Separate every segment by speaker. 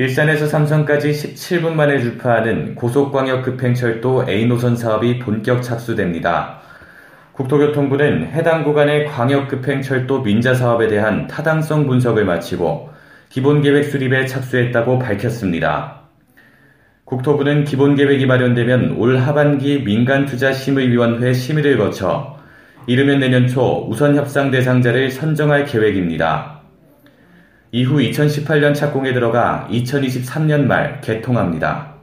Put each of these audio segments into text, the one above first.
Speaker 1: 일산에서 삼성까지 17분 만에 주파하는 고속광역급행철도 A노선 사업이 본격 착수됩니다. 국토교통부는 해당 구간의 광역급행철도 민자 사업에 대한 타당성 분석을 마치고 기본계획 수립에 착수했다고 밝혔습니다. 국토부는 기본계획이 마련되면 올 하반기 민간투자심의위원회 심의를 거쳐 이르면 내년 초 우선 협상 대상자를 선정할 계획입니다. 이후 2018년 착공에 들어가 2023년 말 개통합니다.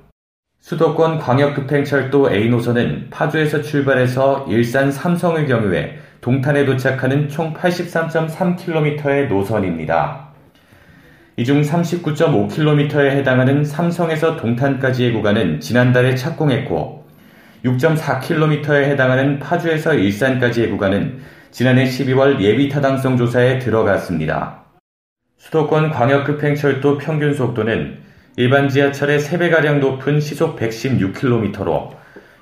Speaker 1: 수도권 광역급행철도 A노선은 파주에서 출발해서 일산 삼성을 경유해 동탄에 도착하는 총 83.3km의 노선입니다. 이 중 39.5km에 해당하는 삼성에서 동탄까지의 구간은 지난달에 착공했고 6.4km에 해당하는 파주에서 일산까지의 구간은 지난해 12월 예비 타당성 조사에 들어갔습니다. 수도권 광역급행철도 평균 속도는 일반 지하철의 3배가량 높은 시속 116km로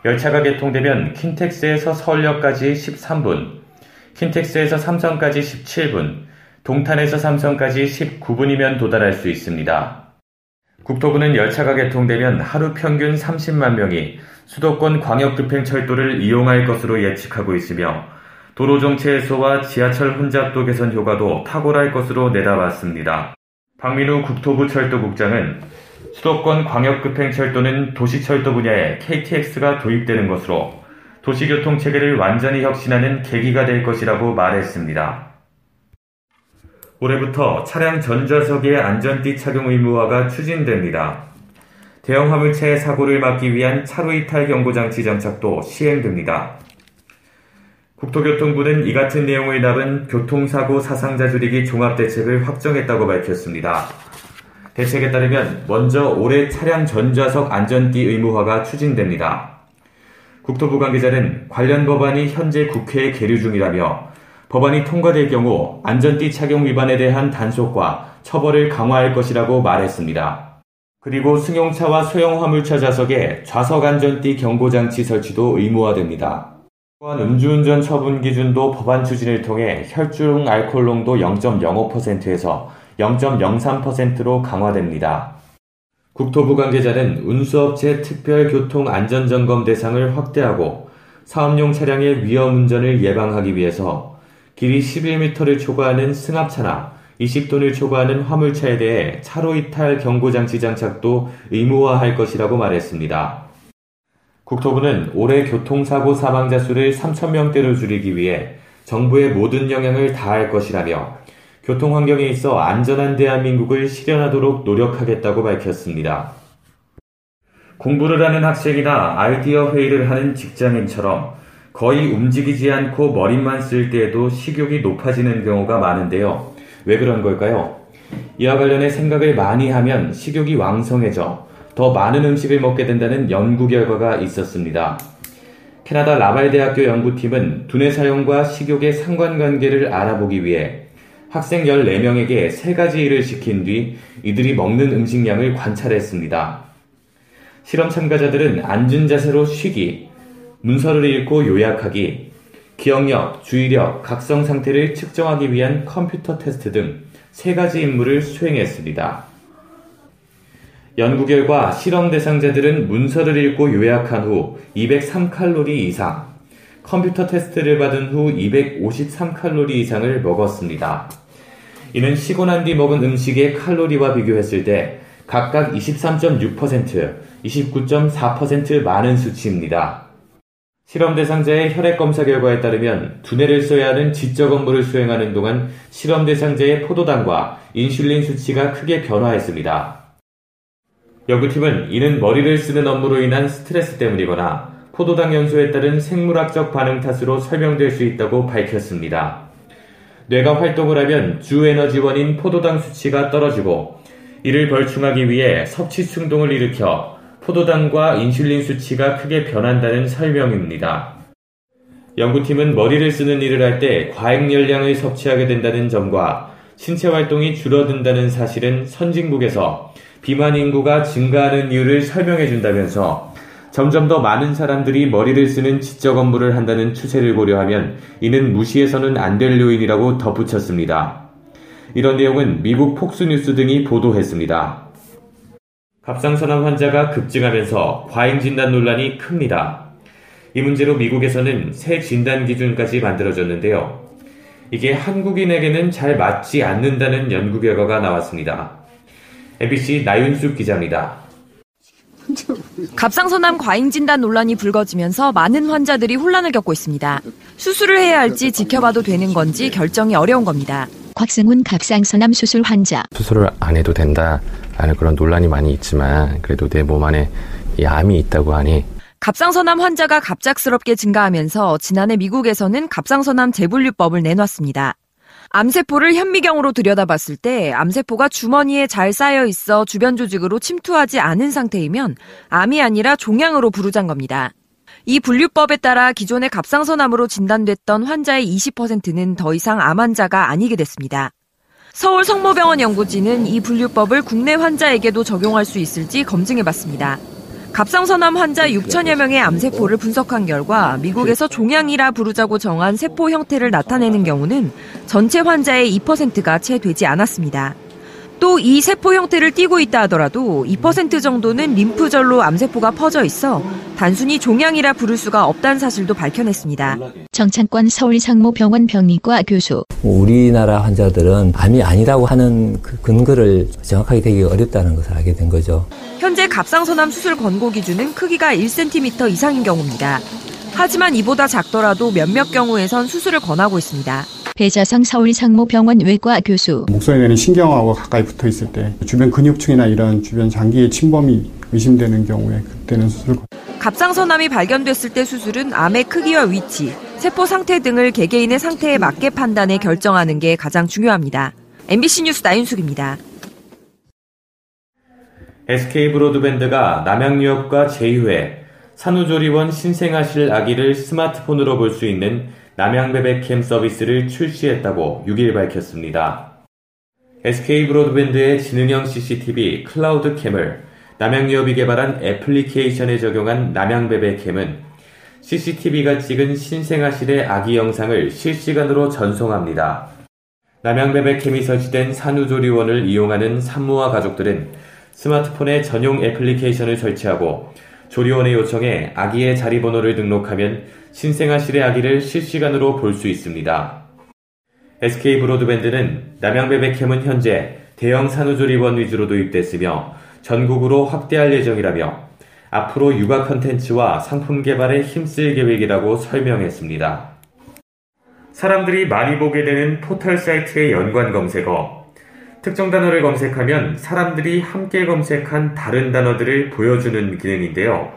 Speaker 1: 열차가 개통되면 킨텍스에서 서울역까지 13분, 킨텍스에서 삼성까지 17분, 동탄에서 삼성까지 19분이면 도달할 수 있습니다. 국토부는 열차가 개통되면 하루 평균 30만 명이 수도권 광역급행철도를 이용할 것으로 예측하고 있으며 도로 정체 해소와 지하철 혼잡도 개선 효과도 탁월할 것으로 내다봤습니다. 박민우 국토부 철도국장은 수도권 광역급행철도는 도시철도 분야에 KTX가 도입되는 것으로 도시교통 체계를 완전히 혁신하는 계기가 될 것이라고 말했습니다. 올해부터 차량 전좌석의 안전띠 착용 의무화가 추진됩니다. 대형 화물차의 사고를 막기 위한 차로 이탈 경고 장치 장착도 시행됩니다. 국토교통부는 이 같은 내용을 담은 교통사고 사상자 줄이기 종합대책을 확정했다고 밝혔습니다. 대책에 따르면 먼저 올해 차량 전좌석 안전띠 의무화가 추진됩니다. 국토부 관계자는 관련 법안이 현재 국회에 계류 중이라며 법안이 통과될 경우 안전띠 착용 위반에 대한 단속과 처벌을 강화할 것이라고 말했습니다. 그리고 승용차와 소형 화물차 좌석에 좌석 안전띠 경고장치 설치도 의무화됩니다. 또한 음주운전 처분 기준도 법안 추진을 통해 혈중 알코올 농도 0.05%에서 0.03%로 강화됩니다. 국토부 관계자는 운수업체 특별교통안전점검 대상을 확대하고 사업용 차량의 위험 운전을 예방하기 위해서 길이 11m를 초과하는 승합차나 20톤을 초과하는 화물차에 대해 차로 이탈 경고장치 장착도 의무화할 것이라고 말했습니다. 국토부는 올해 교통사고 사망자 수를 3천명대로 줄이기 위해 정부의 모든 영향을 다할 것이라며 교통 환경에 있어 안전한 대한민국을 실현하도록 노력하겠다고 밝혔습니다. 공부를 하는 학생이나 아이디어 회의를 하는 직장인처럼 거의 움직이지 않고 머리만 쓸 때에도 식욕이 높아지는 경우가 많은데요. 왜 그런 걸까요? 이와 관련해 생각을 많이 하면 식욕이 왕성해져 더 많은 음식을 먹게 된다는 연구 결과가 있었습니다. 캐나다 라발 대학교 연구팀은 두뇌 사용과 식욕의 상관관계를 알아보기 위해 학생 14명에게 세 가지 일을 시킨 뒤 이들이 먹는 음식량을 관찰했습니다. 실험 참가자들은 앉은 자세로 쉬기, 문서를 읽고 요약하기, 기억력, 주의력, 각성 상태를 측정하기 위한 컴퓨터 테스트 등 세 가지 임무를 수행했습니다. 연구 결과 실험 대상자들은 문서를 읽고 요약한 후 203칼로리 이상, 컴퓨터 테스트를 받은 후 253칼로리 이상을 먹었습니다. 이는 쉬고 난 뒤 먹은 음식의 칼로리와 비교했을 때 각각 23.6%, 29.4% 많은 수치입니다. 실험 대상자의 혈액 검사 결과에 따르면 두뇌를 써야 하는 지적 업무를 수행하는 동안 실험 대상자의 포도당과 인슐린 수치가 크게 변화했습니다. 연구팀은 이는 머리를 쓰는 업무로 인한 스트레스 때문이거나 포도당 연소에 따른 생물학적 반응 탓으로 설명될 수 있다고 밝혔습니다. 뇌가 활동을 하면 주 에너지원인 포도당 수치가 떨어지고 이를 벌충하기 위해 섭취 충동을 일으켜 포도당과 인슐린 수치가 크게 변한다는 설명입니다. 연구팀은 머리를 쓰는 일을 할 때 과잉 열량을 섭취하게 된다는 점과 신체 활동이 줄어든다는 사실은 선진국에서 비만 인구가 증가하는 이유를 설명해 준다면서 점점 더 많은 사람들이 머리를 쓰는 지적 업무를 한다는 추세를 고려하면 이는 무시해서는 안 될 요인이라고 덧붙였습니다. 이런 내용은 미국 폭스뉴스 등이 보도했습니다. 갑상선암 환자가 급증하면서 과잉 진단 논란이 큽니다. 이 문제로 미국에서는 새 진단 기준까지 만들어졌는데요. 이게 한국인에게는 잘 맞지 않는다는 연구 결과가 나왔습니다. MBC 나윤숙 기자입니다.
Speaker 2: 갑상선암 과잉 진단 논란이 불거지면서 많은 환자들이 혼란을 겪고 있습니다. 수술을 해야 할지 지켜봐도 되는 건지 결정이 어려운 겁니다.
Speaker 3: 곽승훈 갑상선암 수술 환자.
Speaker 4: 수술을 안 해도 된다라는 그런 논란이 많이 있지만 그래도 내 몸 안에 이 암이 있다고 하니
Speaker 2: 갑상선암 환자가 갑작스럽게 증가하면서 지난해 미국에서는 갑상선암 재분류법을 내놨습니다. 암세포를 현미경으로 들여다봤을 때 암세포가 주머니에 잘 쌓여 있어 주변 조직으로 침투하지 않은 상태이면 암이 아니라 종양으로 부르잔 겁니다. 이 분류법에 따라 기존의 갑상선암으로 진단됐던 환자의 20%는 더 이상 암 환자가 아니게 됐습니다. 서울 성모병원 연구진은 이 분류법을 국내 환자에게도 적용할 수 있을지 검증해 봤습니다. 갑상선암 환자 6천여 명의 암세포를 분석한 결과 미국에서 종양이라 부르자고 정한 세포 형태를 나타내는 경우는 전체 환자의 2%가 채 되지 않았습니다. 또 이 세포 형태를 띠고 있다 하더라도 2% 정도는 림프절로 암세포가 퍼져 있어 단순히 종양이라 부를 수가 없다는 사실도 밝혀냈습니다.
Speaker 3: 정창권 서울상모병원 병리과 교수.
Speaker 5: 우리나라 환자들은 암이 아니라고 하는 그 근거를 정확하게 되기 어렵다는 것을 알게 된 거죠.
Speaker 2: 현재 갑상선암 수술 권고 기준은 크기가 1cm 이상인 경우입니다. 하지만 이보다 작더라도 몇몇 경우에선 수술을 권하고 있습니다.
Speaker 3: 배자성 서울상모병원 외과 교수.
Speaker 6: 목소리 내는 신경하고 가까이 붙어 있을 때 주변 근육층이나 이런 주변 장기의 침범이 의심되는 경우에 그때는 수술
Speaker 2: 갑상선암이 발견됐을 때 수술은 암의 크기와 위치, 세포 상태 등을 개개인의 상태에 맞게 판단해 결정하는 게 가장 중요합니다. MBC 뉴스 나윤숙입니다.
Speaker 1: SK 브로드밴드가 남양유업과 제휴해 산후조리원 신생아실 아기를 스마트폰으로 볼 수 있는 남양베베캠 서비스를 출시했다고 6일 밝혔습니다. SK 브로드밴드의 지능형 CCTV 클라우드 캠을 남양유업이 개발한 애플리케이션에 적용한 남양베베캠은 CCTV가 찍은 신생아실의 아기 영상을 실시간으로 전송합니다. 남양베베 캠이 설치된 산후조리원을 이용하는 산모와 가족들은 스마트폰에 전용 애플리케이션을 설치하고 조리원에 요청해 아기의 자리번호를 등록하면 신생아실의 아기를 실시간으로 볼 수 있습니다. SK 브로드밴드는 남양베베캠은 현재 대형 산후조리원 위주로 도입됐으며 전국으로 확대할 예정이라며 앞으로 육아 컨텐츠와 상품 개발에 힘쓸 계획이라고 설명했습니다. 사람들이 많이 보게 되는 포털 사이트의 연관 검색어. 특정 단어를 검색하면 사람들이 함께 검색한 다른 단어들을 보여주는 기능인데요.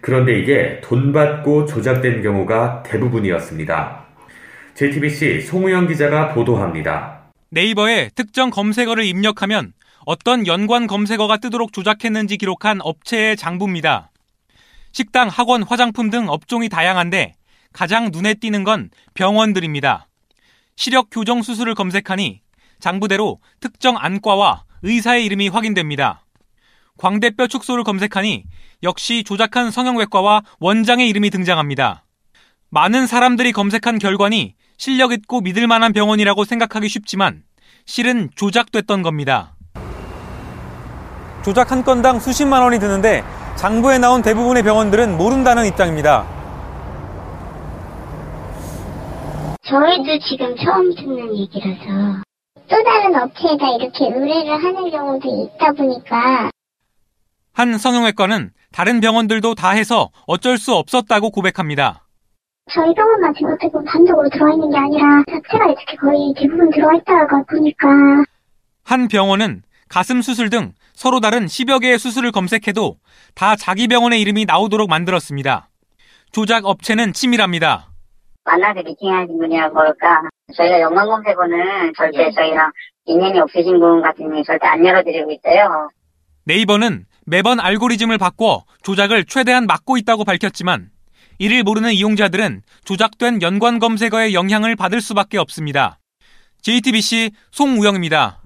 Speaker 1: 그런데 이게 돈 받고 조작된 경우가 대부분이었습니다. JTBC 송우영 기자가 보도합니다.
Speaker 7: 네이버에 특정 검색어를 입력하면 어떤 연관 검색어가 뜨도록 조작했는지 기록한 업체의 장부입니다. 식당, 학원, 화장품 등 업종이 다양한데 가장 눈에 띄는 건 병원들입니다. 시력 교정 수술을 검색하니 장부대로 특정 안과와 의사의 이름이 확인됩니다. 광대뼈 축소를 검색하니 역시 조작한 성형외과와 원장의 이름이 등장합니다. 많은 사람들이 검색한 결과니 실력 있고 믿을 만한 병원이라고 생각하기 쉽지만 실은 조작됐던 겁니다. 조작 한 건당 수십만 원이 드는데 장부에 나온 대부분의 병원들은 모른다는 입장입니다.
Speaker 8: 저희도 지금 처음 듣는 얘기라서 또 다른 업체에다 이렇게 의뢰를 하는 경우도 있다 보니까
Speaker 7: 한 성형외과는 다른 병원들도 다 해서 어쩔 수 없었다고 고백합니다.
Speaker 8: 저희 병원만 지금 어떻게 보면 단독으로 들어와 있는 게 아니라 자체가 이렇게 거의 대부분 들어와 있다가 보니까
Speaker 7: 한 병원은 가슴 수술 등 서로 다른 10여 개의 수술을 검색해도 다 자기 병원의 이름이 나오도록 만들었습니다. 조작 업체는 치밀합니다.
Speaker 9: 만나서 미팅하신 분이라 그럴까 저희가 연관 검색어는 절대 저희랑 인연이 없으신 분 같은 경우 절대 안 열어드리고 있어요.
Speaker 7: 네이버는 매번 알고리즘을 바꿔 조작을 최대한 막고 있다고 밝혔지만 이를 모르는 이용자들은 조작된 연관 검색어의 영향을 받을 수밖에 없습니다. JTBC 송우영입니다.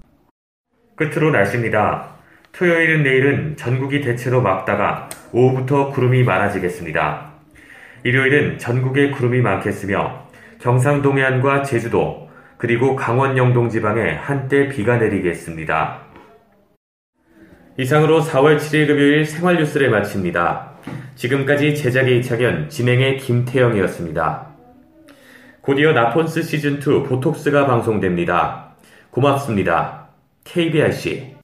Speaker 1: 끝으로 날씨입니다. 토요일은 내일은 전국이 대체로 맑다가 오후부터 구름이 많아지겠습니다. 일요일은 전국에 구름이 많겠으며 경상 동해안과 제주도 그리고 강원 영동 지방에 한때 비가 내리겠습니다. 이상으로 4월 7일 금요일 생활 뉴스를 마칩니다. 지금까지 제작의 이창현, 진행의 김태영이었습니다. 곧이어 나폰스 시즌2 보톡스가 방송됩니다. 고맙습니다. KBRC